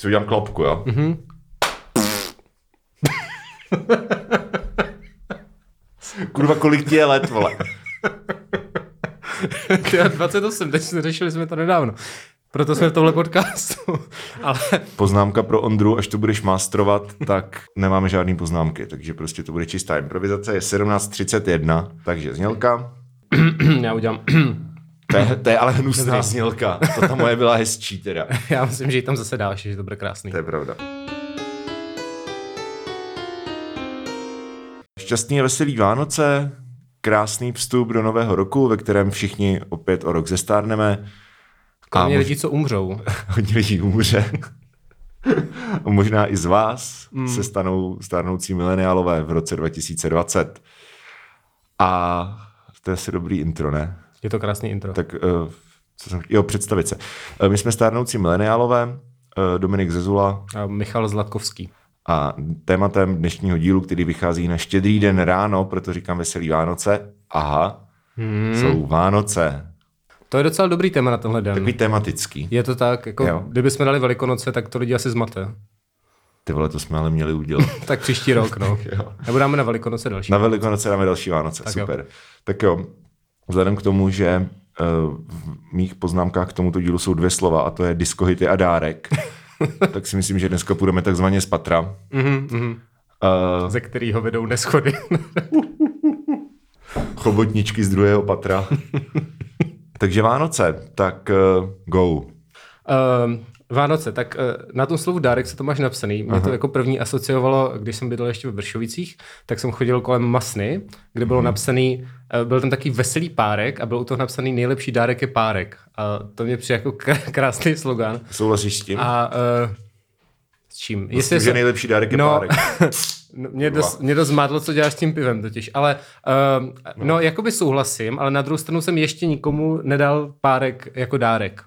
Si udělám klopku, jo? Mhm. Kurva, kolik ti je let, vole? Ty 28, teď jsme řešili jsme to nedávno. Proto jsme v tomhle podcastu. Ale Poznámka pro Ondru, až to budeš mástrovat, tak nemáme žádný poznámky, takže prostě to bude čistá improvizace. Je 17.31, takže znělka. já udělám... To je, to je ale hnusná Dobrý. znělka. To ta moje byla hezčí teda. Já myslím, že ji tam zase dáš, že to bude krásný. To je pravda. Šťastný a veselý Vánoce, krásný vstup do nového roku, ve kterém všichni opět o rok zestárneme. Kromě mož- lidí, co umřou. hodně lidí umře. A možná i z vás mm. se stanou stárnoucí mileniálové v roce 2020. A to je asi dobrý intro, ne? Je to krásný intro. Tak, uh, co jsem, jo, představit se. Uh, my jsme stárnoucí mileniálové, uh, Dominik Zezula A Michal Zlatkovský. a tématem dnešního dílu, který vychází na štědrý den ráno, proto říkám veselý Vánoce, aha, hmm. jsou Vánoce. To je docela dobrý téma na tenhle den. Takový tematický. Je to tak, jako Jo. kdyby jsme dali Velikonoce, tak to lidi asi zmate. Ty vole, to jsme ale měli udělat. Tak příští rok, no. Nebo dáme na Velikonoce další. Na Velikonoce dáme další Vánoce, Tak super. Jo. Tak jo, vzhledem k tomu, že uh, v mých poznámkách k tomuto dílu jsou dvě slova, a to je diskohity a dárek, tak si myslím, že dneska půjdeme takzvaně z patra. Mhm, mhm. Uh, Ze kterého vedou neschody. chobotničky z druhého patra. Takže Vánoce, tak uh, go. Uh, Vánoce, tak uh, na tom slovu dárek se to máš napsaný. Mě to jako první asociovalo, když jsem bydlel ještě ve Vršovicích, tak jsem chodil kolem Masny, kde bylo napsaný, uh, byl tam taky veselý párek a byl u toho napsaný nejlepší dárek je párek. A to mě přijde jako kr- krásný slogan. Souhlasíš s tím? A uh, s čím? Myslím, že nejlepší dárek je no, párek. No, mě, dost, mě dost zmátlo, co děláš s tím pivem totiž, ale uh, no. no, jakoby souhlasím, ale na druhou stranu jsem ještě nikomu nedal párek jako dárek.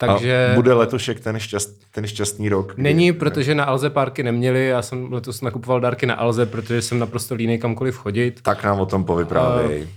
Takže A bude letošek ten, šťast, ten šťastný rok? kdy- není, protože na Alze párky neměli, já jsem letos nakupoval dárky na Alze, protože jsem naprosto línej kamkoliv chodit. Tak nám o tom povyprávej.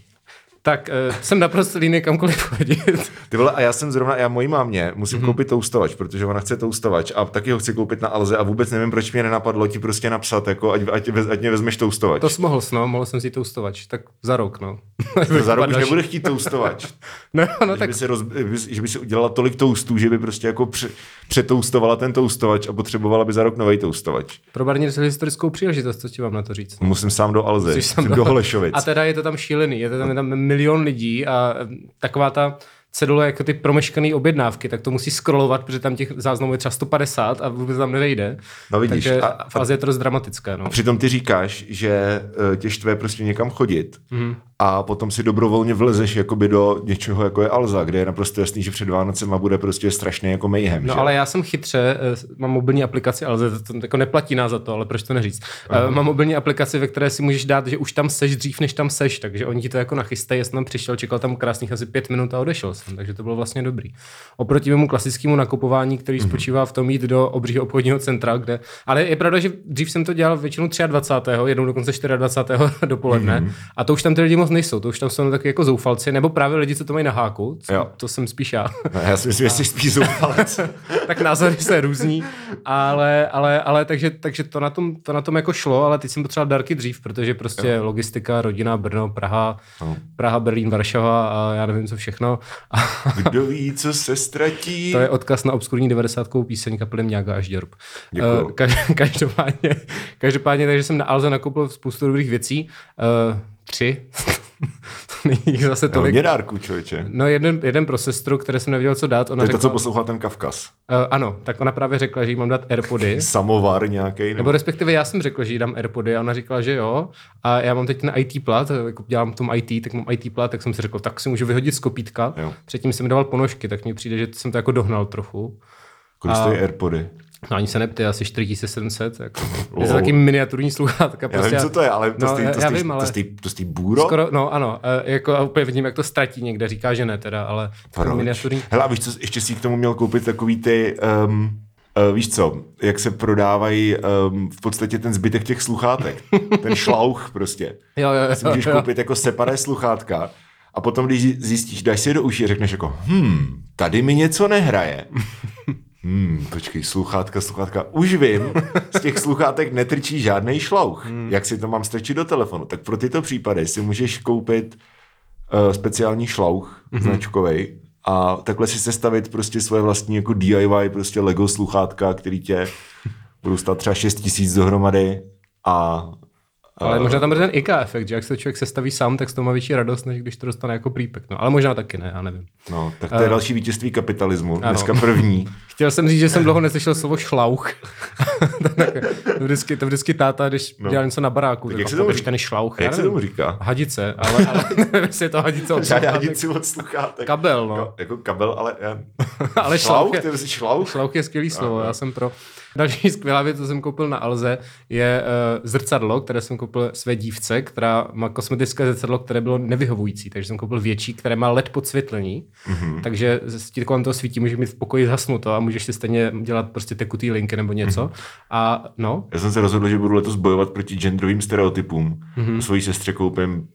Tak uh, jsem naprosto línej kamkoliv chodit. Ty vole, a já jsem zrovna, já mojí mámě musím Mhm. mm-hmm. koupit toustovač, protože ona chce toustovač a taky ho chci koupit na Alze a vůbec nevím, proč mě nenapadlo ti prostě napsat, jako ať, ať, ať mě vezmeš toustovač. To jsi mohl, no, mohl jsem si toustovač, tak za rok, no. Za rok už nebude chtít toustovač. No, no tak... by se roz, že by si udělala tolik toustů, že by prostě jako pře, přetoustovala ten toustovač a potřebovala by za rok nový toustovač. pro Barnier se historickou příležitost, co ti mám na to říct. Musím sám do Alzy, sám do Holešovic. A teda je to tam šílený, je to tam, je tam milion lidí a eh, taková ta cedule jako ty promeškané objednávky, tak to musí scrollovat, protože tam těch záznamů je třeba 150 a vůbec tam nevejde. No vidíš, Takže a- Azii je to dost dramatické. No. A přitom ty říkáš, že eh, tě štve prostě někam chodit Mhm. A potom si dobrovolně vlezeš jakoby do něčeho, jako je Alza, kde je naprosto jasný, že před Vánocema bude prostě strašný jako mayhem. No že? ale já jsem chytře, eh, mám mobilní aplikaci, ale to, jako neplatí nás za to, ale proč to neříct. Uh, mám mobilní aplikaci, ve které si můžeš dát, že už tam seš dřív, než tam seš, takže oni ti to jako nachystají, já jsem tam přišel, čekal tam krásných asi pět minut a odešel jsem, takže to bylo vlastně dobrý. Oproti mému klasickému nakupování, který Mhm. spočívá v tom jít do obřího obchodního centra, kde, ale je pravda, že dřív jsem to dělal většinou 23. jednou dokonce 24. dopoledne Mhm. a to už tam ty lidi moc nejsou, to už tam jsou taky jako zoufalci, nebo právě lidi, co to mají na háku, co, Jo. to jsem spíš já. No, já si myslím, že jsi spíš zoufalec. tak názory se různí, ale, ale, ale takže, takže to, na tom, to na tom jako šlo, ale teď jsem potřeboval dárky dřív, protože prostě jo. logistika, rodina, Brno, Praha, No. Praha, Berlín, Varšava a já nevím co všechno. Kdo ví, co se ztratí. to je odkaz na obskurní 90. píseň kapely Mňága až Děrb. Děkuju. Eh, ka- každopádně, každopádně, takže jsem na Alze nakoupil spoustu dobrých věcí. Tři. to není zase tolik. Hodně dárků, člověče. No jeden, jeden pro sestru, které jsem nevěděl, co dát. Ona To je to, řekla, co poslouchá ten Kavkaz. uh, ano, tak ona právě řekla, že jí mám dát Airpody. Samovar nějaký. Nebo respektive já jsem řekl, že jí dám Airpody a ona říkala, že jo. A já mám teď ten IT plat, jako dělám v tom IT, tak mám IT plat, tak jsem si řekl, tak si můžu vyhodit z kopítka. Jo. Předtím jsem mi dával ponožky, tak mně přijde, že jsem to jako dohnal trochu. Kolik stojí Airpody? No ani se neptej, asi 4700. Jako. Je to taky miniaturní sluchátka. Já nevím, co to je, ale to no, stojí, to stojí, vím, ale to stojí, to stojí bůro? skoro, no ano, eh, jako a úplně vidím, jak to ztratí někde, říká, že ne teda, ale Proč? to miniaturní. Hele, a víš co, ještě si k tomu měl koupit takový ty, um, uh, víš co, jak se prodávají um, v podstatě ten zbytek těch sluchátek. ten šlauch prostě. Jo, jo, jo, Si můžeš jo. koupit jako separé sluchátka a potom, když zjistíš, dáš si je do uší a řekneš jako, hm, tady mi něco nehraje. Hmm, počkej, sluchátka, sluchátka. Už vím, z těch sluchátek netrčí žádný šlouch. Hmm. Jak si to mám strčit do telefonu? Tak pro tyto případy si můžeš koupit uh, speciální šlouch hmm. značkový a takhle si sestavit prostě svoje vlastní jako DIY, prostě Lego sluchátka, který tě budou stát třeba 6 tisíc dohromady a ale možná tam bude ten IKA efekt, že jak se člověk sestaví sám, tak z toho má větší radost, než když to dostane jako prípek. No, ale možná taky ne, já nevím. No, tak to je uh, další vítězství kapitalismu. Ano. Dneska první. Chtěl jsem říct, že jsem dlouho neslyšel slovo šlauch. to, vždycky, to vždycky táta, když no. dělal něco na baráku, tak, tak jak se tomu říká? ten šlauch. Jak se tomu říká? Hadice, ale, ale nevím, jestli je to hadice od sluchátek. Hadici od sluchátek. Kabel, no. Jako, jako kabel, ale... Já... ale šlauch, šlauch, je, šlauch? šlauch je skvělý slovo, já jsem pro. Další skvělá věc, co jsem koupil na Alze, je uh, zrcadlo, které jsem koupil své dívce, která má kosmetické zrcadlo, které bylo nevyhovující. Takže jsem koupil větší, které má LED podsvětlení. Mm-hmm. Takže ti kolem toho svítí, může mít v pokoji zhasnuto a můžeš si stejně dělat prostě tekutý linky nebo něco. Mm-hmm. A no. Já jsem se rozhodl, že budu letos bojovat proti genderovým stereotypům. Mm-hmm. Svojí sestře koupím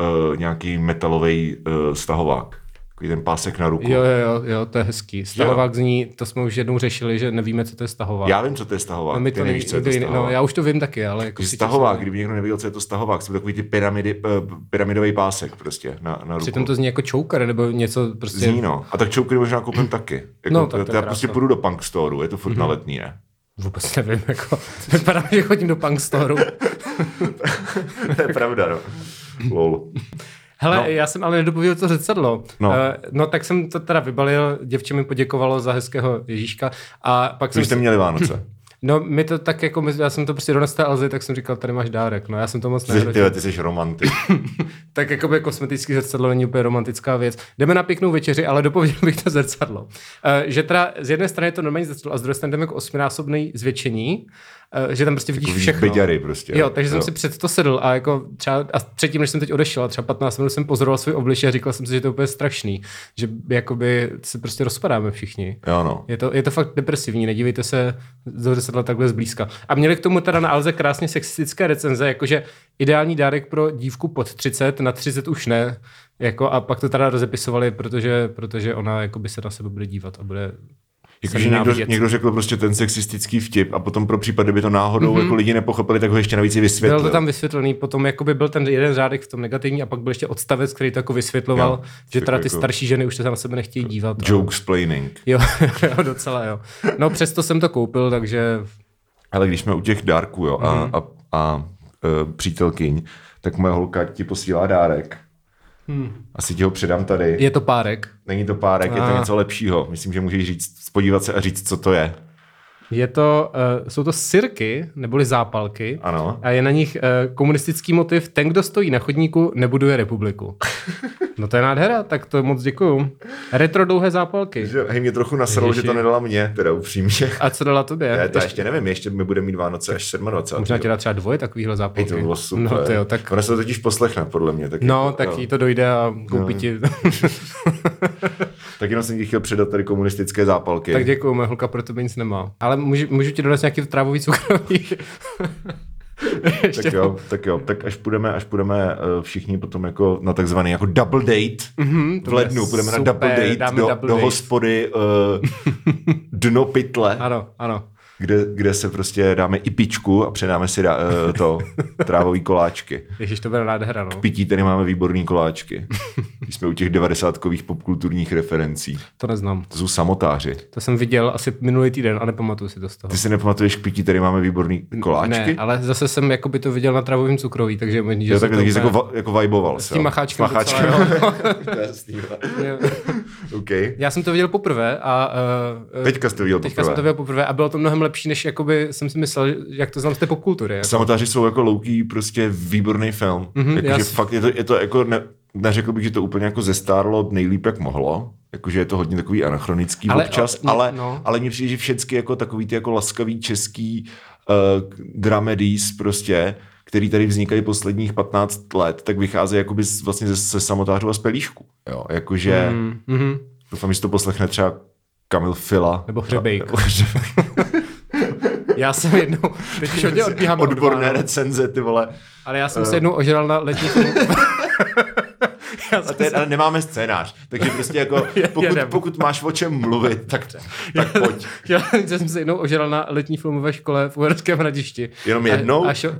uh, nějaký metalový uh, stahovák. Takový ten pásek na ruku. Jo, jo, jo, to je hezký. Stahovák jo. zní, to jsme už jednou řešili, že nevíme, co to je stahovák. Já vím, co to je stahovák. No, my to nevíš, co je to stahovák. No, já už to vím taky, ale jako stahovák, kdyby někdo nevěděl, co je to stahovák, jsou takový ty pyramidy, uh, pyramidový pásek prostě na, na ruku. Přitom to zní jako choker nebo něco prostě. Zní, no. A tak chokery možná koupím taky. Jako, no, tak to, to já prostě půjdu do punk store, je to furt mm-hmm. na letní, ne? Vůbec nevím, jako, vypadá, že chodím do punk store. to je pravda, no. Lol. Hele, no. já jsem ale nedopověděl to zrcadlo. No. Uh, no tak jsem to teda vybalil, děvče mi poděkovalo za hezkého Ježíška a pak jsem... jste si... měli Vánoce. No, mi to tak jako, já jsem to prostě donesl té Alzy, tak jsem říkal, tady máš dárek. No, já jsem to moc nevěděl. Ty, ty jsi romantik. tak jako by kosmetický zrcadlo není úplně romantická věc. Jdeme na pěknou večeři, ale dopověděl bych to zrcadlo. Uh, že teda z jedné strany je to normální zrcadlo a z druhé strany jdeme jako osminásobný zvětšení že tam prostě vidíš všechno. Beďary prostě. Jo, takže jo. jsem si před to sedl a jako třeba a předtím, než jsem teď odešel, a třeba 15 minut jsem pozoroval svůj oblič a říkal jsem si, že to je úplně strašný, že jakoby se prostě rozpadáme všichni. Jo, no. Je to, je to fakt depresivní, nedívejte se do sedla takhle zblízka. A měli k tomu teda na Alze krásně sexistické recenze, jakože ideální dárek pro dívku pod 30, na 30 už ne, jako a pak to teda rozepisovali, protože, protože ona jako by se na sebe bude dívat a bude Jakože někdo, někdo řekl prostě ten sexistický vtip a potom pro případ, kdyby to náhodou mm-hmm. jako lidi nepochopili, tak ho ještě navíc vysvětlil. Byl to tam vysvětlený, potom jako by byl ten jeden řádek v tom negativní a pak byl ještě odstavec, který to jako vysvětloval, jo, že teda ty jako... starší ženy už se na sebe nechtějí dívat. Joke explaining. Jo, jo, docela jo. No přesto jsem to koupil, takže... Ale když jsme u těch dárků jo, mm-hmm. a, a, a uh, přítelkyň, tak moje holka ti posílá dárek Hmm. Asi ti ho předám tady. Je to párek? Není to párek, a... je to něco lepšího. Myslím, že můžeš říct, podívat se a říct, co to je. Je to, uh, jsou to sirky, neboli zápalky. Ano. A je na nich uh, komunistický motiv, ten, kdo stojí na chodníku, nebuduje republiku. No to je nádhera, tak to moc děkuju. Retro dlouhé zápalky. Že, hej, mě trochu nasralo, že to nedala mě, teda upřímně. A co dala tobě? Já to ještě, ještě nevím, ještě mi bude mít Vánoce až 27. Možná ti dá třeba dvoje takovýhle zápalky. Hej, to bylo super. No, tyjo, tak... Ona se to totiž poslechne, podle mě. Tak no, jako, tak no. jí to dojde a koupí no. ti. tak jenom jsem ti chtěl předat tady komunistické zápalky. Tak děkuju, moje holka pro tebe nic nemá. Ale můžu, můžu ti dodat nějaký trávový cukroví. tak jo, tak jo, tak až půjdeme, až půjdeme uh, všichni potom jako na takzvaný jako double date mm-hmm, v lednu, půjdeme super, na double date do, double do date. hospody uh, Dno pytle. Ano, ano kde, kde se prostě dáme i pičku a předáme si uh, to trávový koláčky. Ježíš, to bude nádhera, no. K pití tady máme výborný koláčky. jsme u těch devadesátkových popkulturních referencí. To neznám. To jsou samotáři. To jsem viděl asi minulý týden a nepamatuju si to z toho. Ty si nepamatuješ k pití, tady máme výborný koláčky? Ne, ale zase jsem jako by to viděl na trávovém cukroví, takže že jo, tak, tak jsi jako, jako vajboval. S tím macháčkem. macháčkem. Okay. Já jsem to viděl poprvé a... Uh, teďka jsi to viděl teďka poprvé. jsem to viděl poprvé a bylo to mnohem lepší, než jakoby jsem si myslel, jak to znám z té popkultury. Jako. Samotáři jsou jako louký prostě výborný film. Mm-hmm, jako, fakt je to, je to jako, ne, neřekl bych, že to úplně jako zestárlo nejlíp, jak mohlo. Jakože je to hodně takový anachronický ale, občas, o, ale, no. ale mně přijde, že všechny jako takový ty jako laskavý český uh, dramedies prostě, který tady vznikají posledních 15 let, tak vycházejí jakoby z, vlastně ze, ze samotářů a z pelíšku. Jo, jakože mm, mm-hmm. doufám, že to poslechne třeba Kamil Fila. Nebo Hřebejk. Nebo Já jsem jednou, teď už hodně odbíhám Odborné od recenze, ty vole. Ale já jsem uh. se jednou ožral na a teď, ale nemáme scénář, takže prostě jako pokud, pokud máš o čem mluvit, tak, tak pojď. Já, já jsem se jednou ožral na letní filmové škole v Uherském hradišti. Jenom jednou? A, a šo,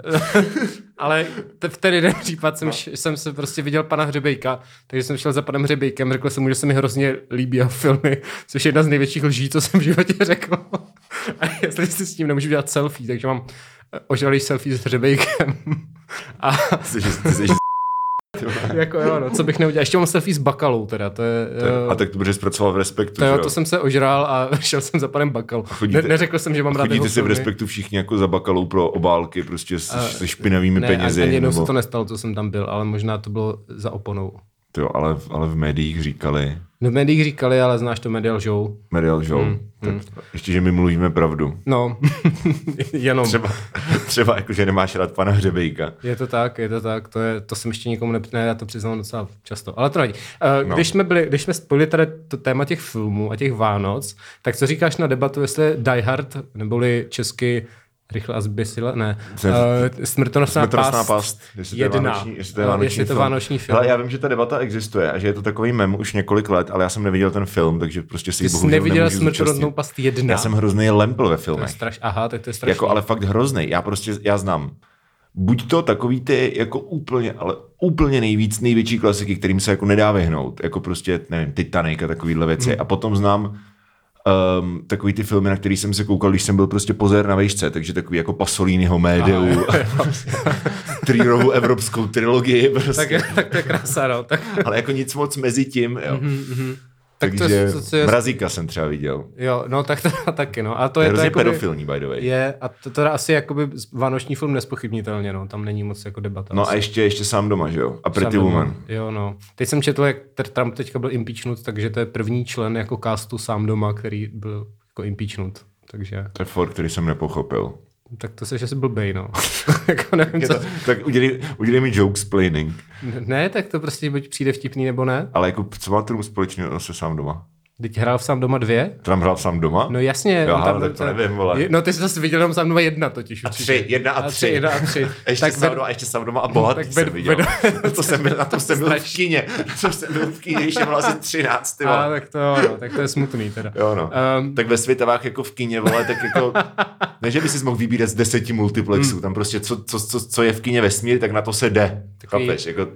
ale v ten jeden případ jsem, no. jsem se prostě viděl pana Hřebejka, takže jsem šel za panem Hřebejkem, řekl jsem mu, že se mi hrozně líbí jeho filmy, což je jedna z největších lží, co jsem v životě řekl. A jestli si s tím nemůžu dělat selfie, takže mám ožralý selfie s Hřebejkem. A... Jsi, jsi, jako jo, no, co bych neudělal. Ještě mám selfie s bakalou teda. To je, to, a tak to budeš zpracoval v respektu, to, jo, to jsem se ožral a šel jsem za panem bakalou. Chodíte, ne, neřekl jsem, že mám rád Chodíte si v respektu všichni jako za bakalou pro obálky, prostě se, se špinavými ne, penězi. Ani jednou nebo... se to nestalo, co jsem tam byl, ale možná to bylo za oponou. Jo, ale, ale v médiích říkali. No v médiích říkali, ale znáš to medial show. Medial show. Hmm, tak hmm. Ještě, že my mluvíme pravdu. No, jenom. Třeba, třeba jako, že nemáš rád pana Hřebejka. Je to tak, je to tak. To, je, to jsem ještě nikomu ne, ne já to přiznám docela často. Ale to nevadí. Uh, když, no. jsme byli, když jsme spojili tady to téma těch filmů a těch Vánoc, tak co říkáš na debatu, jestli Die Hard, neboli česky Rychle a zběsile, ne. Uh, smrtonosná, smrtonosná past, past jestli jedna. To je vánoční, jestli to je vánoční, jestli film. to vánoční film. Hele, já vím, že ta debata existuje a že je to takový mem už několik let, ale já jsem neviděl ten film, takže prostě si Ty jsi neviděl smrtonosnou past jedna? Já jsem hrozný lempl ve filmech. straš, aha, tak to je strašný. Jako, ale fakt hrozný. Já prostě, já znám buď to takový ty jako úplně, ale úplně nejvíc, největší klasiky, kterým se jako nedá vyhnout, jako prostě, nevím, Titanic a takovýhle věci. Hmm. A potom znám um, takový ty filmy, na který jsem se koukal, když jsem byl prostě pozér na vejšce, takže takový jako Pasoliniho médiu, trýrovou evropskou trilogii. Prostě. Tak, tak to je krása, no. Tak... Ale jako nic moc mezi tím, jo. Mm-hmm. Tak Takže to, to, je... Mrazíka jsem třeba viděl. Jo, no tak to taky, no. A to je, je to jakoby, pedofilní, by the way. Je, a to teda asi jakoby vánoční film nespochybnitelně, no. Tam není moc jako debata. No asi. a ještě, ještě sám doma, že jo? A Pretty Woman. Jo, no. Teď jsem četl, jak Trump teďka byl impeachnut, takže to je první člen jako castu sám doma, který byl jako impeachnut. Takže... To je for, který jsem nepochopil. Tak to seš asi blbej, no. jako nevím, co... to, tak udělej, udělej mi joke explaining. Ne, tak to prostě buď přijde vtipný, nebo ne. Ale jako, co má Trump společného se sám doma? Teď hrál v sám doma dvě? Trump hrál sám doma? No jasně. Jo, tam, tak to nevím, vole. No ty jsi zase viděl jenom sám doma jedna totiž. A tři, jedna a, a tři. Jedna a tři. ještě tak sám doma, ještě sám doma a bohatý tak jsem viděl. na, to jsem byl, na tom jsem byl v kíně. Na tom jsem byl v kíně, když jsem byl asi třináct. A tak to, no, tak to je smutný teda. Jo no. Um, tak ve světovách jako v kíně, vole, tak jako, ne, že by si mohl vybírat z deseti multiplexů, hmm. tam prostě co, co, co, co je v kíně vesmír, tak na to se jde. Takový, Kapeš, jako...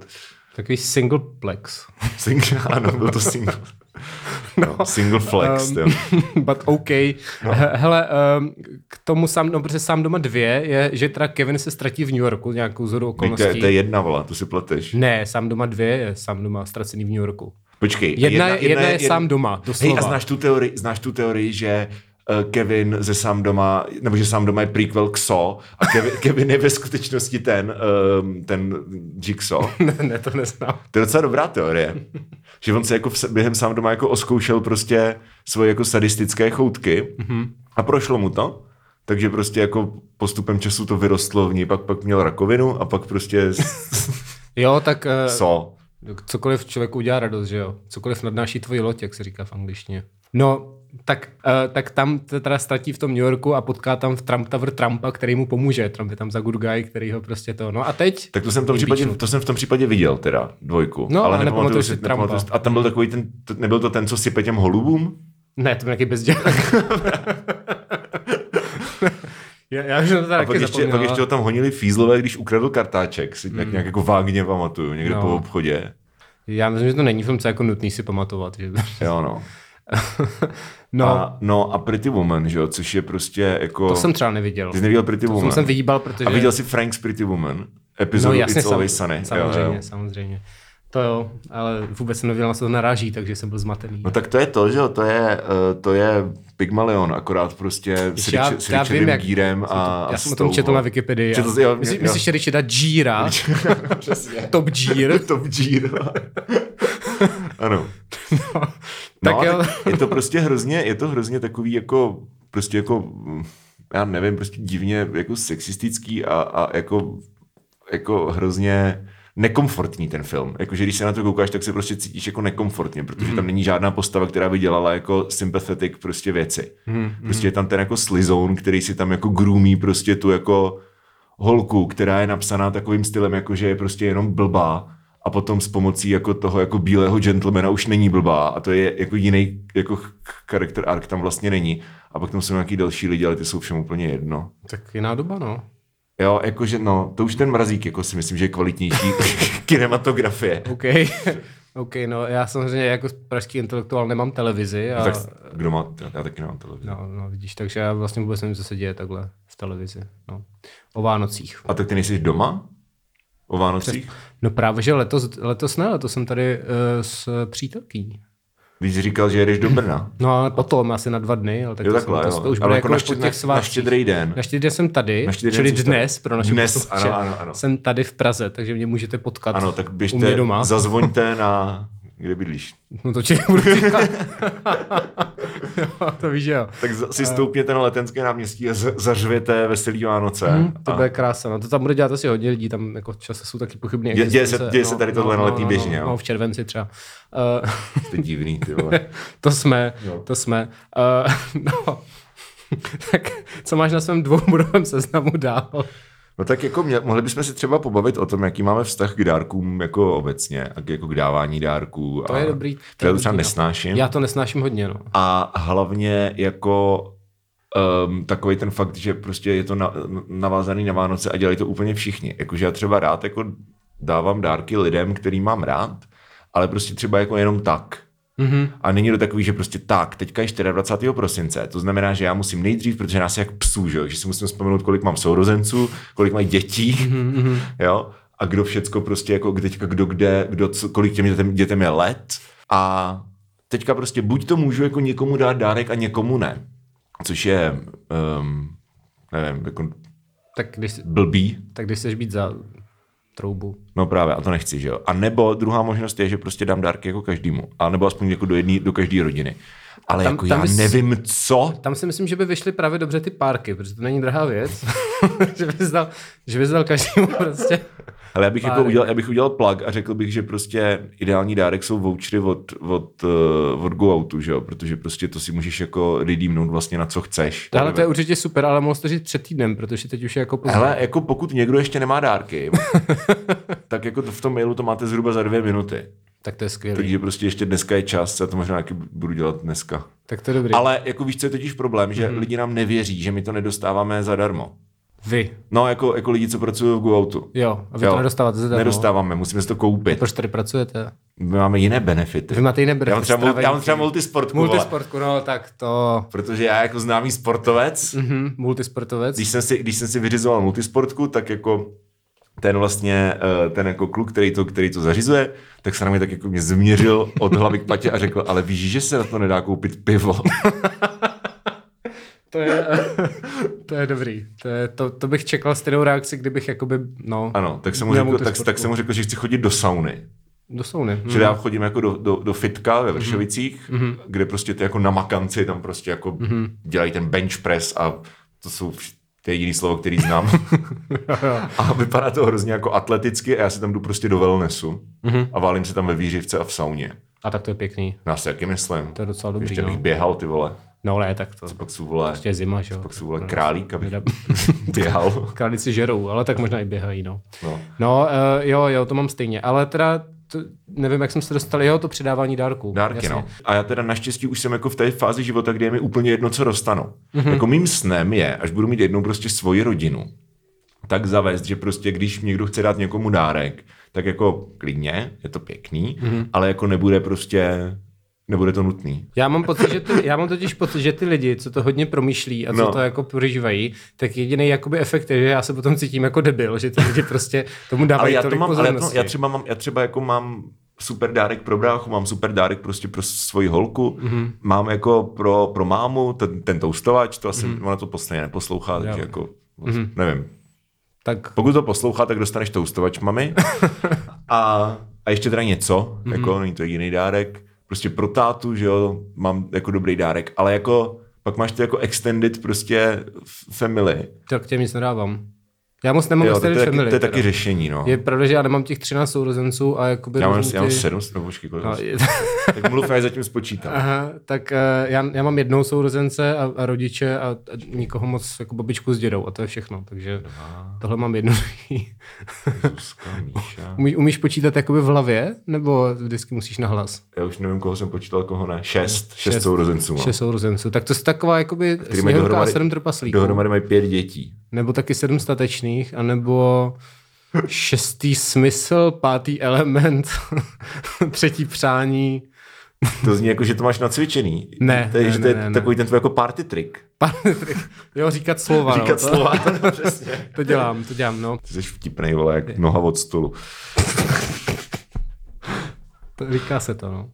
Takový singleplex. Single, ano, byl to single. No, single flex, um, But OK. No. Hele, um, k tomu sám, no, protože sám doma dvě je, že teda Kevin se ztratí v New Yorku nějakou zhodu okolností. To, to je jedna, vola, to si pleteš. Ne, sám doma dvě je sám doma ztracený v New Yorku. Počkej. Jedna, jedna, jedna, jedna je jedna, sám doma, doslova. Hej, a znáš tu teorii, znáš tu teorii, že Kevin ze sám doma, nebo že sám doma je prequel k So a Kevin, Kevin je ve skutečnosti ten, um, ten Jigsaw. ne, ne, to neznám. To je docela dobrá teorie. že on se jako v, během sám doma jako oskoušel prostě svoje jako sadistické choutky mm-hmm. a prošlo mu to. Takže prostě jako postupem času to vyrostlo v ní, pak, pak měl rakovinu a pak prostě... jo, tak... Uh, so. Cokoliv člověku udělá radost, že jo? Cokoliv nadnáší tvoji loď, jak se říká v angličtině. No, tak, uh, tak tam teda ztratí v tom New Yorku a potká tam v Trump Tower Trumpa, který mu pomůže. Trump je tam za good guy, který ho prostě to. No a teď... Tak to jsem, v tom případě, to jsem v tom případě viděl, teda dvojku. No, ale nepamatuju si Trumpa. A tam byl takový ten, to, nebyl to ten, co sype těm holubům? Ne, to byl nějaký bezdělák. já, já už to a pak ještě, pak ještě ho tam honili fízlové, když ukradl kartáček, si mm. nějak jako vágně pamatuju, někde no. po obchodě. Já myslím, že to není film, co jako nutný si pamatovat. Že... jo, no. no. A, no a Pretty Woman, že jo, což je prostě jako... To jsem třeba neviděl. Ty jsi neviděl Pretty to Woman? jsem vyhýbal, protože... A viděl jsi Frank's Pretty Woman? Epizodu no, jasně, It's Always Sunny. Samozřejmě, jo, jo. samozřejmě. To jo, ale vůbec jsem nevěděl, na co to naráží, takže jsem byl zmatený. No tak to je to, že jo, to je, uh, to je Pygmalion, akorát prostě s, já, s Richardem jak, Gírem a Já jsem o tom četl na Wikipedii. Četl, jo, Myslí, jo. Myslíš Richarda Gira? Top Gír? Top Gír. ano. No, tak no, jo. je to prostě hrozně, je to hrozně takový jako, prostě jako, já nevím, prostě divně jako sexistický a, a jako, jako hrozně nekomfortní ten film. Jakože když se na to koukáš, tak se prostě cítíš jako nekomfortně, protože mm. tam není žádná postava, která by dělala jako sympathetic prostě věci. Mm. Prostě je tam ten jako slizoun, který si tam jako groomí prostě tu jako holku, která je napsaná takovým stylem, jako že je prostě jenom blbá a potom s pomocí jako toho jako bílého gentlemana už není blbá a to je jako jiný jako charakter arc tam vlastně není. A pak tam jsou nějaký další lidi, ale ty jsou všem úplně jedno. Tak jiná doba, no. Jo, jakože no, to už ten mrazík, jako si myslím, že je kvalitnější kinematografie. OK. OK, no já samozřejmě jako pražský intelektuál nemám televizi. A... No, tak kdo má? Já taky nemám televizi. No, no, vidíš, takže já vlastně vůbec nevím, co se děje takhle v televizi. No. O Vánocích. A tak ty nejsi doma? O Vánocích? No právě, že letos, letos ne, letos jsem tady uh, s přítelkyní. Jsi říkal, že jedeš do Brna. No ale potom, asi na dva dny. Ale tak jo, takhle, to, to, to už bude jako, jako na, štěd, těch na, na štědrý den. Na štědrý den jsem tady, na čili dnes, pro naše Dnes, ano, ano, ano. Jsem tady v Praze, takže mě můžete potkat Ano, tak běžte, doma. zazvoňte na kde bydlíš? No to čekám, budu jo, to víš, jo. Tak si stoupněte na letenské náměstí a zařvěte veselý Vánoce. Mm, to a... bude krása. No, to tam bude dělat asi hodně lidí, tam jako časy jsou taky pochybné. Děje, děje, se, děje no, se tady tohle no, na letní no, běžně, no, jo? No, v červenci třeba. Uh... Jste divný, ty vole. to jsme, jo. to jsme. Uh, no. tak co máš na svém dvoubodovém seznamu dál? No tak jako mě, mohli bychom si třeba pobavit o tom, jaký máme vztah k dárkům jako obecně a k, jako k dávání dárků. To je dobrý. To, to třeba no. nesnáším. Já to nesnáším hodně, no. A hlavně jako um, takový ten fakt, že prostě je to na, navázaný na Vánoce a dělají to úplně všichni. Jakože já třeba rád jako dávám dárky lidem, který mám rád, ale prostě třeba jako jenom tak. Mm-hmm. A není to takový, že prostě tak, teďka je 24. prosince, to znamená, že já musím nejdřív, protože nás jak psů, že, že si musím vzpomenout, kolik mám sourozenců, kolik mají dětí, mm-hmm. jo, a kdo všecko prostě, jako teďka kdo kde, kdo, co, kolik těm dětem, dětem je let a teďka prostě buď to můžu jako někomu dát dárek a někomu ne, což je, um, nevím, jako tak když, blbý. Tak když chceš být za troubu. No právě, a to nechci, že jo. A nebo druhá možnost je, že prostě dám dárky jako každému. A nebo aspoň jako do jedné, do každé rodiny. Ale tam, jako tam já bys, nevím, co. Tam si myslím, že by vyšly právě dobře ty párky, protože to není drahá věc. že bys dal, že bys dal každému prostě ale já bych, jako udělal, já bych udělal plug a řekl bych, že prostě ideální dárek jsou vouchery od, od, uh, od Go Outu, že jo? protože prostě to si můžeš jako redeemnout vlastně na co chceš. Ale to je určitě super, ale mohl to říct před týdnem, protože teď už je jako pozdě. Ale jako pokud někdo ještě nemá dárky, tak jako to v tom mailu to máte zhruba za dvě minuty. Tak to je skvělé. Takže prostě ještě dneska je čas, já to možná taky budu dělat dneska. Tak to je dobrý. Ale jako víš, co je totiž problém, že mm-hmm. lidi nám nevěří, že my to nedostáváme zadarmo. Vy. No, jako, jako lidi, co pracují v GoAutu. Jo, a vy jo. to nedostáváte zadarmo. Nedostáváme, musíme si to koupit. Proč tady pracujete? My máme jiné benefity. Vy máte jiné benefity. Já mám třeba, já mám třeba multisportku. Multisportku, no tak to... Protože já jako známý sportovec. Mm-hmm, multisportovec. Když jsem, si, když jsem si vyřizoval multisportku, tak jako ten vlastně, eh, ten jako kluk, který to, který to zařizuje, tak se na mě tak jako mě změřil od hlavy k patě a řekl, ale víš, že se na to nedá koupit pivo. To je, to je dobrý. To, je, to, to bych čekal stejnou reakci, kdybych jakoby, no... Ano, tak jsem mu řekl, tak, tak jsem mu řekl, že chci chodit do sauny. Do sauny. Že mm. já chodím jako do, do, do fitka ve Vršovicích, mm. kde prostě ty jako namakanci tam prostě jako mm. dělají ten bench press a to jsou to je jediný slovo, který znám. a vypadá to hrozně jako atleticky a já si tam jdu prostě do wellnessu mm-hmm. a válím se tam ve výřivce a v sauně. A tak to je pěkný. Já si jaký myslím. To je docela dobrý. Ještě bych no. běhal, ty vole. No ne, tak to. Co pak jsou vole. Prostě je zima, že jo. Pak jsou vole králík, aby běhal. Králíci žerou, ale tak možná i běhají, no. No, no uh, jo, jo, to mám stejně. Ale teda to, nevím, jak jsme se dostali, jo, to předávání dárků. Dárky, jasně. no. A já teda naštěstí už jsem jako v té fázi života, kdy je mi úplně jedno, co dostanu. Mm-hmm. Jako mým snem je, až budu mít jednou prostě svoji rodinu, tak zavést, že prostě když někdo chce dát někomu dárek, tak jako klidně, je to pěkný, mm-hmm. ale jako nebude prostě nebude to nutný. Já mám, pocit, že ty, já mám totiž pocit, že ty lidi, co to hodně promýšlí a co no. to jako prožívají, tak jediný jakoby efekt je, že já se potom cítím jako debil, že ty lidi prostě tomu dávají ale já to mám, ale já, to, já, třeba mám, já třeba jako mám super dárek pro bráchu, mám super dárek prostě pro svoji holku, mm-hmm. mám jako pro, pro mámu ten, ten toustovač, to asi mm-hmm. ona to posledně neposlouchá, takže jo. jako mm-hmm. nevím. Tak... Pokud to poslouchá, tak dostaneš toustovač mami a, a ještě teda něco, mm-hmm. jako není to jiný dárek prostě pro tátu, že jo, mám jako dobrý dárek, ale jako pak máš ty jako extended prostě family. Tak těm nic nedávám. Já moc nemám jo, to, je taky, family, to je taky teda. řešení, no. Je pravda, že já nemám těch 13 sourozenců a jakoby... Já mám, ty... já mám 7, nebo počkej, no, je... tak mluv, já zatím spočítám. Aha, tak uh, já, já, mám jednou sourozence a, a rodiče a, a, nikoho moc jako babičku s dědou a to je všechno, takže Aha. tohle mám jednu. umíš, umíš počítat jakoby v hlavě, nebo vždycky musíš na hlas? Já už nevím, koho jsem počítal, koho ne. Šest, šest, šest sourozenců. Šest sourozenců. Tak to je taková jakoby sněhovka a sedm trpaslíků. Dohromady mají pět dětí. Nebo taky sedm statečných, anebo šestý smysl, pátý element, třetí přání. To zní jako, že to máš nacvičený. Ne, to je, ne, že to je ne, takový ne. ten tvůj jako party trick. Party trick. Jo, říkat slova. Říkat no, slova, to, přesně. to dělám, to dělám, no. Ty jsi vtipnej, vole, jak noha od stolu. to říká se to, no.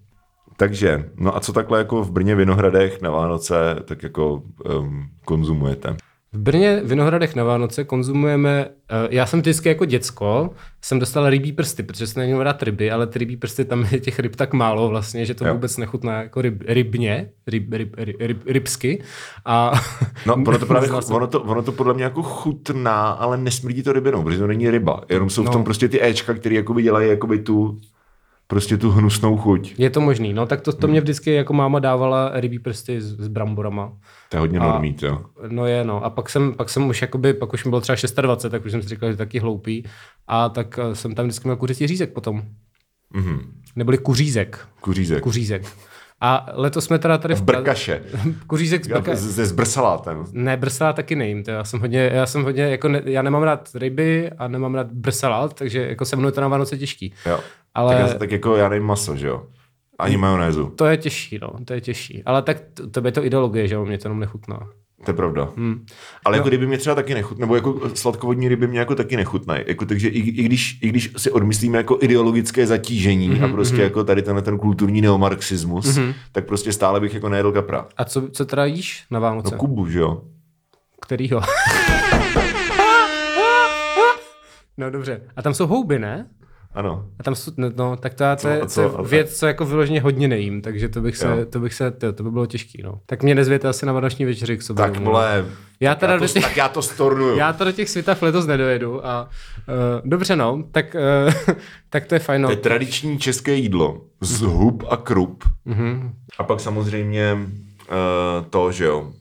Takže, no a co takhle jako v Brně Vinohradech na Vánoce tak jako um, konzumujete? V Brně v Vinohradech na Vánoce konzumujeme, uh, já jsem vždycky jako děcko, jsem dostal rybí prsty, protože jsem neměl rád ryby, ale ty rybí prsty, tam je těch ryb tak málo vlastně, že to jo. vůbec nechutná jako ryb, rybně, ryb, ryb, ryb, ryb, rybsky. A no, ono to právě, ono to, ono to podle mě jako chutná, ale nesmrdí to rybinou, protože to není ryba, jenom jsou no. v tom prostě ty Ečka, které jakoby dělají jakoby tu prostě tu hnusnou chuť. Je to možný, no tak to, to mě vždycky jako máma dávala rybí prsty s, s bramborama. To je hodně normít, jo. No je, no. A pak jsem, pak jsem už jakoby, pak už mi bylo třeba 26, tak už jsem si říkal, že taky hloupý. A tak eh, jsem tam vždycky měl kuřecí řízek potom. Mm-hmm. Neboli kuřízek. Kuřízek. Kuřízek. A letos jsme teda tady v Brkaše. Kuřízek z Brkaše. Se zbrsalátem. Ne, brsalát taky nejím. To já jsem hodně, já jsem hodně, jako ne, já nemám rád ryby a nemám rád brsalát, takže jako se mnou to na Vánoce těžký. Jo. Ale... Tak, já, tak jako já nejím maso, že jo? Ani majonézu. To je těžší, no, to je těžší. Ale tak to, je to ideologie, že jo, mě to jenom nechutná. To je pravda. Hmm. Ale jako no. jako ryby mě třeba taky nechutná, nebo jako sladkovodní ryby mě jako taky nechutnají. Jako, takže i, i, když, i když si odmyslíme jako ideologické zatížení mm-hmm, a prostě mm-hmm. jako tady tenhle ten kulturní neomarxismus, mm-hmm. tak prostě stále bych jako nejedl kapra. A co, co teda jíš na Vánoce? No Kubu, že jo. Kterýho? no dobře. A tam jsou houby, ne? Ano. A tam jsou, no, no tak to, to, je, to je věc, co jako vyloženě hodně nejím, takže to bych se, to bych se, to, to by bylo těžký, no. Tak mě nezvěte asi na vánoční večeři k sobě. Tak vole, já teda já to, těch, tak já to stornuju. Já to do těch světav letos nedojedu a uh, dobře no, tak, uh, tak to je fajn. No. To je tradiční české jídlo z hub a krup. Mm-hmm. A pak samozřejmě uh, to, že jo,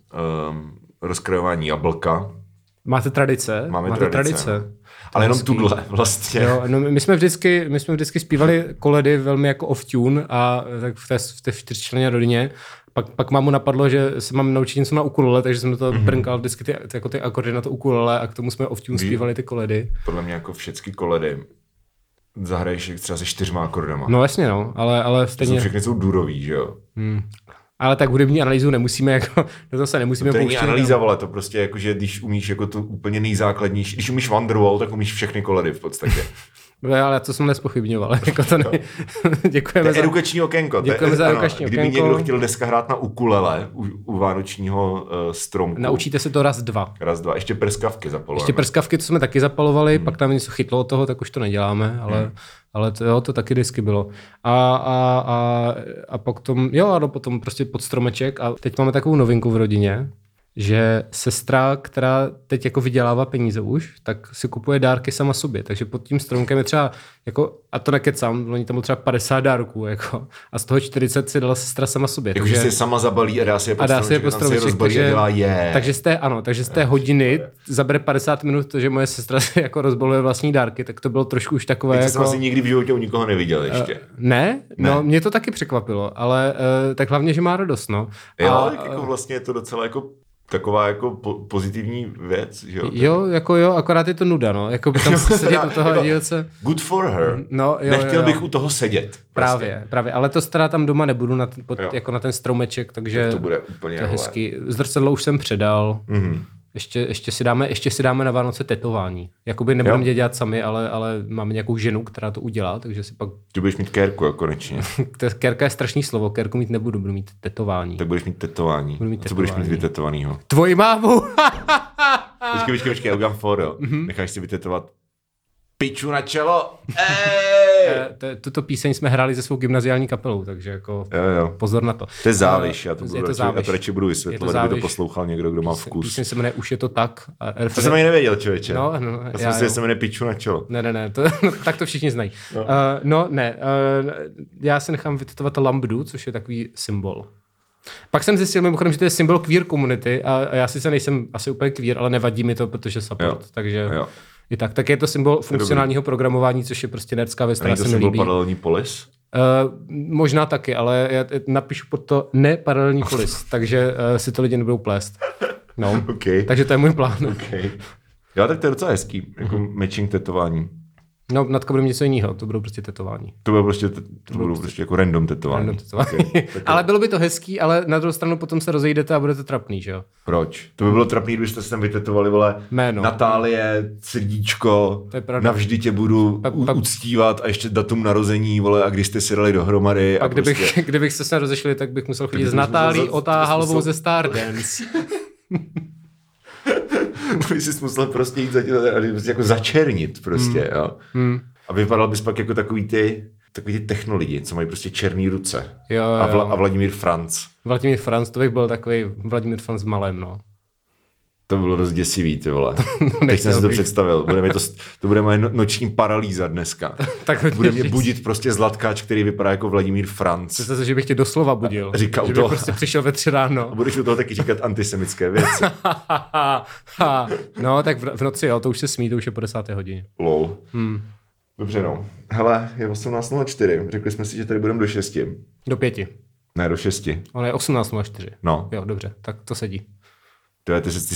um, rozkrojování jablka. Máte tradice? Máme Máte tradice. tradice. Ale jenom tuhle vlastně. Jo, no, my, jsme vždycky, my jsme vždycky zpívali koledy velmi jako off-tune a tak v té, v té čtyřčlené rodině. Pak, pak mámu napadlo, že se mám naučit něco na ukulele, takže jsem to mm-hmm. brnkal vždycky ty, ty, jako ty akordy na to ukulele a k tomu jsme off-tune zpívali ty koledy. Podle mě jako všechny koledy zahraješ třeba se čtyřma akordama. No jasně no, ale, ale stejně... Jsou všechny jsou durový, že jo? Hmm. Ale tak hudební analýzu nemusíme, jako, do toho se nemusíme to není analýza, vole, to prostě jako, že když umíš jako to úplně nejzákladnější, když umíš Wonderwall, tak umíš všechny koledy v podstatě. No, ale to jsem nespochybňoval. jako to ne... děkujeme to za... edukační okénko. Děkujeme za edukační Kdyby okénko. někdo chtěl dneska hrát na ukulele u, u vánočního uh, stromku. Naučíte se to raz, dva. Raz, dva. Ještě prskavky zapalujeme. Ještě prskavky, to jsme taky zapalovali, hmm. pak tam něco chytlo od toho, tak už to neděláme, ale, hmm. ale to, jo, to taky vždycky bylo. A, a, a, a potom, jo, ano, potom prostě pod stromeček a teď máme takovou novinku v rodině, že sestra, která teď jako vydělává peníze už, tak si kupuje dárky sama sobě. Takže pod tím stromkem je třeba, jako, a to nekecám, oni tam bylo třeba 50 dárků, jako, a z toho 40 si dala sestra sama sobě. Jako, takže si je sama zabalí a dá si je pod stromeček, je stromeček, si je takže, a dělá je. Takže z té, ano, takže z té hodiny zabere 50 minut, že moje sestra si jako rozbaluje vlastní dárky, tak to bylo trošku už takové. Tak jako... jsem asi nikdy v životě u nikoho neviděl ještě. Uh, ne? ne, no mě to taky překvapilo, ale uh, tak hlavně, že má radost, no. Jo, a, tak jako vlastně je to docela jako taková jako po, pozitivní věc, že jo? Jo, jako jo, akorát je to nuda, no. Jako by tam sedět u toho jako, se... Good for her. No, jo, Nechtěl jo, bych u toho sedět. Prostě. Právě, právě. Ale to teda tam doma nebudu na ten, pod, jako na ten stromeček, takže... Tak to bude úplně to hezký. Zrcadlo už jsem předal. Mm-hmm. Ještě, ještě, si dáme, ještě si dáme na Vánoce tetování. Jakoby nebudeme je dělat sami, ale, ale máme nějakou ženu, která to udělá, takže si pak... Ty budeš mít kérku, jako konečně. Kérka je strašný slovo, kérku mít nebudu, budu mít tetování. Tak budeš mít tetování. Budu mít tetování. Co budeš mít vytetovanýho? Tvoji mámu! počkej, počkej, počkej, já udělám foro. Mm-hmm. Necháš si vytetovat piču na čelo. Ej! Eh, tuto píseň jsme hráli se svou gymnaziální kapelou, takže jako jo, jo. pozor na to. To je záviš, já to, budu je to radši, záviš. já to radši budu vysvětlovat, kdyby to poslouchal někdo, kdo má vkus. Píseň se jmenuje Už je to tak. A to jsem ani nevěděl, člověče. No, no, já, já jsem si, že se jmenuje Piču na čelo. Ne, ne, ne, to, no, tak to všichni znají. No, uh, no ne, uh, já se nechám vytetovat lambdu, což je takový symbol. Pak jsem zjistil mimochodem, že to je symbol queer komunity a, a já sice nejsem asi úplně queer, ale nevadí mi to, protože support, jo. takže jo. I tak. Tak je to symbol funkcionálního programování, což je prostě nerdská věc, která se mi líbí. paralelní polis? Uh, možná taky, ale já napíšu pod to ne paralelní polis, takže uh, si to lidi nebudou plést. No, okay. takže to je můj plán. Okay. Jo, tak to je docela hezký, jako mm-hmm. matching tetování. No, natka bude něco jiného, to budou prostě tetování. To bylo prostě, to, to budou prostě, prostě jako random tetování. Random tetování. Okay. ale bylo by to hezký, ale na druhou stranu potom se rozejdete a budete trapný, že jo? Proč? To by bylo trapný, kdybyste se tam vytetovali, vole, Jméno. Natálie, srdíčko, to je navždy tě budu pa, pa, uctívat a ještě datum narození, vole, a když jste si dali dohromady. A, a kdybych, prostě... kdybych se se rozešli, tak bych musel chodit s Natálí Otáhalovou ze Stardance. by si musel prostě jít za, jako začernit prostě, mm. jo. Mm. A vypadal bys pak jako takový ty, takový ty technolidi, co mají prostě černý ruce. Jo, jo. A, Vla, a Vladimír Franc. Vladimír Franc, to bych byl takový Vladimír Franc malém, no. To bylo dost děsivý, ty vole. no, Teď jsem si to představil. Bude mi to, to bude moje no- noční paralýza dneska. tak bude mě budit prostě zlatkáč, který vypadá jako Vladimír Franc. Představ že bych tě doslova budil. Říkal že to. prostě přišel ve tři ráno. A budeš u toho taky říkat antisemické věci. no, tak v, noci, jo, to už se smí, to už je po desáté hodině. Lol. Hmm. Dobře, no. Hele, je 18.04. Řekli jsme si, že tady budeme do 6. Do 5. Ne, do 6. Ono je 18.04. No. Jo, dobře, tak to sedí. To je, ty, ty,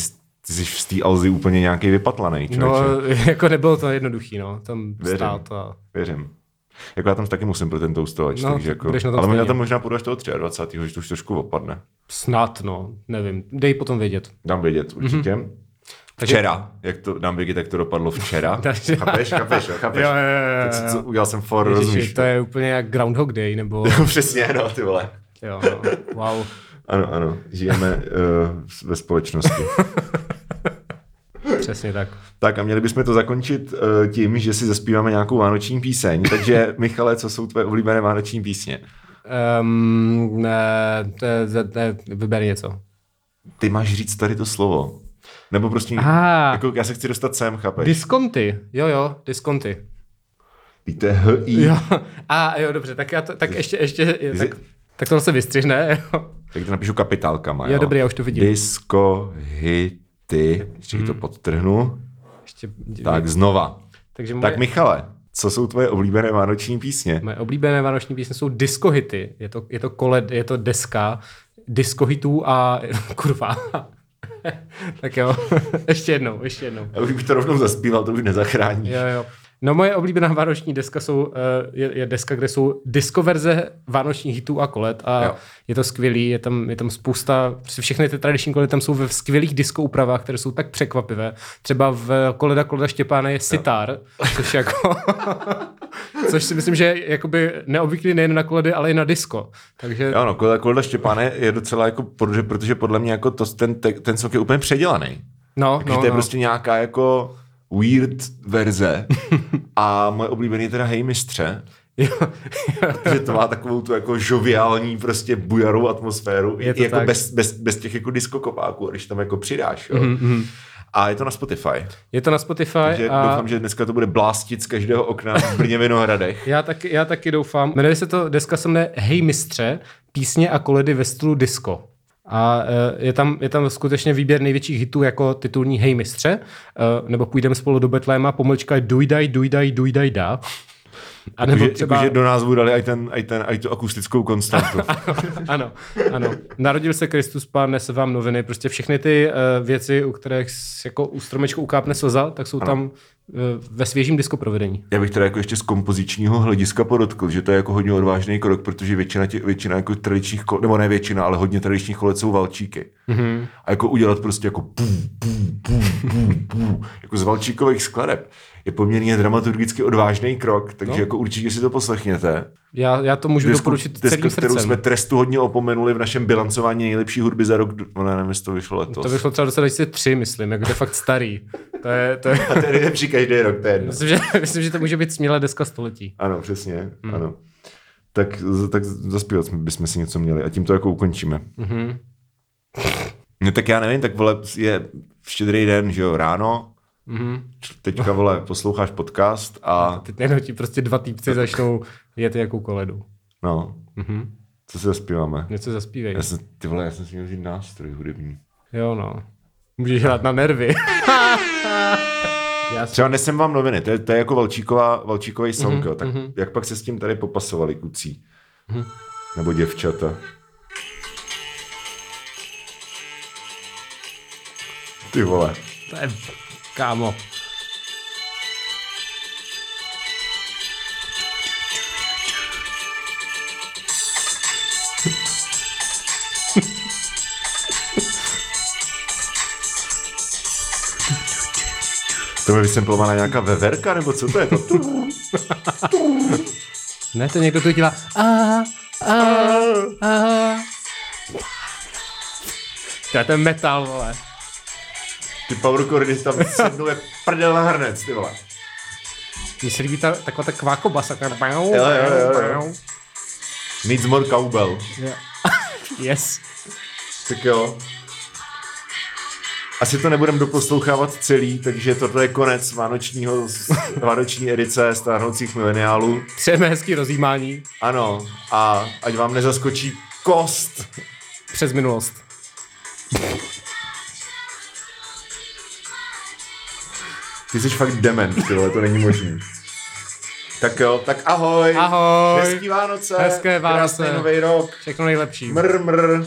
ty jsi z té Alzy úplně nějaký vypatlaný, No, jako nebylo to jednoduchý, no. Tam Věřím. stát a... Věřím. Jako já tam taky musím pro ten toastovač, no, takže jako... Na tom ale stejně. tam možná půjdu až toho 23. že to už trošku opadne. Snad, no, nevím. Dej potom vědět. Dám vědět, určitě. Mm-hmm. Včera, jak to dám vědět, jak to dopadlo včera. Chápeš, chápeš, chápeš. Jo, jo, jo, jo. Teď, co, udělal jsem for, Ježiši, rozumíš. To je úplně jak Groundhog Day, nebo... Přesně, no, ty vole. Jo, no, wow. Ano, ano, žijeme uh, ve společnosti. Přesně tak. Tak a měli bychom to zakončit uh, tím, že si zaspíváme nějakou vánoční píseň. Takže Michale, co jsou tvoje oblíbené vánoční písně? Um, ne, to, to, vyber něco. Ty máš říct tady to slovo. Nebo prostě, Aha. jako já se chci dostat sem, chápeš? Diskonty, jo jo, diskonty. Víte, h i. Jo. A jo, dobře, tak já to, tak ještě, ještě, tak, tak to se vystřihne, jo. Tak to napíšu kapitálkama, jo. Jo, dobrý, já už to vidím. Disco, hity, ještě hmm. to podtrhnu. Ještě... Tak, znova. Takže moje... Tak Michale, co jsou tvoje oblíbené vánoční písně? Moje oblíbené vánoční písně jsou diskohity. Je to, je to kole, je to deska diskohitů a kurva. tak jo, ještě jednou, ještě jednou. Já bych to rovnou zaspíval, to už nezachrání. Jo, jo. No moje oblíbená vánoční deska jsou, eh, je, je deska, kde jsou diskoverze vánočních hitů a kolet a jo. je to skvělý, je tam, je tam spousta, prostě všechny ty tradiční koledy tam jsou ve skvělých disco úpravách, které jsou tak překvapivé. Třeba v koleda koleda Štěpána je sitar, jo. což jako, což si myslím, že je jakoby neobvyklý nejen na koledy, ale i na disco. Takže... Jo, no, koleda, koleda Štěpána je docela jako, protože, protože podle mě jako to, ten, ten song je úplně předělaný. No, Takže no, to je no. prostě nějaká jako weird verze a moje oblíbený je teda Hej mistře. že to má takovou tu jako žoviální prostě bujarou atmosféru. Je to jako tak. bez, bez, bez, těch jako diskokopáků, když tam jako přidáš. Jo. Mm-hmm. A je to na Spotify. Je to na Spotify. Takže a... doufám, že dneska to bude blástit z každého okna v Brně Vinohradech. já, taky, já taky doufám. Jmenuje se to, deska se jmenuje Hej mistře, písně a koledy ve stylu disco. A e, je tam, je tam skutečně výběr největších hitů jako titulní Hej mistře, e, nebo půjdeme spolu do Betléma, pomlčka Dujdaj, Dujdaj, Dujdaj, da. A nebo jako, třeba... že do názvu dali aj, ten, aj, ten, aj tu akustickou konstantu. ano, ano. Narodil se Kristus, pán nese vám noviny. Prostě všechny ty uh, věci, u kterých jako u stromečku ukápne slza, tak jsou ano. tam ve svěžím disko provedení. Já bych teda jako ještě z kompozičního hlediska podotkl, že to je jako hodně odvážný krok, protože většina, tě, většina jako tradičních kol, nebo ne většina, ale hodně tradičních kolet jsou valčíky. Mm-hmm. A jako udělat prostě jako pum, pum, pum, pum, pum, jako z valčíkových skladeb je poměrně dramaturgicky odvážný krok, takže no. jako určitě si to poslechněte. Já, já to můžu desku, doporučit desku, celým kterou jsme trestu hodně opomenuli v našem bilancování nejlepší hudby za rok, no nevím, jestli to vyšlo letos. To vyšlo třeba roce 2003, myslím, jako to je fakt starý. To je, to je... A to je nejlepší každý rok, to je myslím, že, myslím, že to může být směle deska století. Ano, přesně, hmm. ano. Tak, tak zaspívat bychom si něco měli a tím to jako ukončíme. Mm-hmm. No tak já nevím, tak vole, je štědrý den, že jo, ráno, Mm-hmm. Teďka, vole, posloucháš podcast a... Teď nejenom ti prostě dva týpci začnou jet jakou koledu. No. Mm-hmm. Co si zaspíváme? Něco zaspívej. Já jsem, ty vole, já jsem si měl vzít nástroj hudební. Jo, no. Můžeš hrát na nervy. já Třeba nesem vám noviny, to je, to je jako Valčíková, Valčíkový song, mm-hmm, tak mm-hmm. jak pak se s tím tady popasovali kucí? Mm-hmm. Nebo děvčata? Ty vole. To je kámo. To je vysemplovaná nějaká veverka, nebo co to je to? ne, to někdo to dělá. A, a, a. To je ten metal, vole. Ty power chordy tam sednou jak prdel na hrnec, ty vole. Mně se líbí ta, taková ta kvákobasa. Jo, jo, jo, jo. Needs more cowbell. Yeah. yes. Tak jo. Asi to nebudem doposlouchávat celý, takže toto je konec vánočního, vánoční edice stárnoucích mileniálů. Přejeme hezký rozjímání. Ano, a ať vám nezaskočí kost. Přes minulost. Ty jsi fakt dement, tyhle, to není možný. Tak jo, tak ahoj. Ahoj. Hezký Vánoce. Hezké Vánoce. Krásný nový rok. Všechno nejlepší. Mr, mr.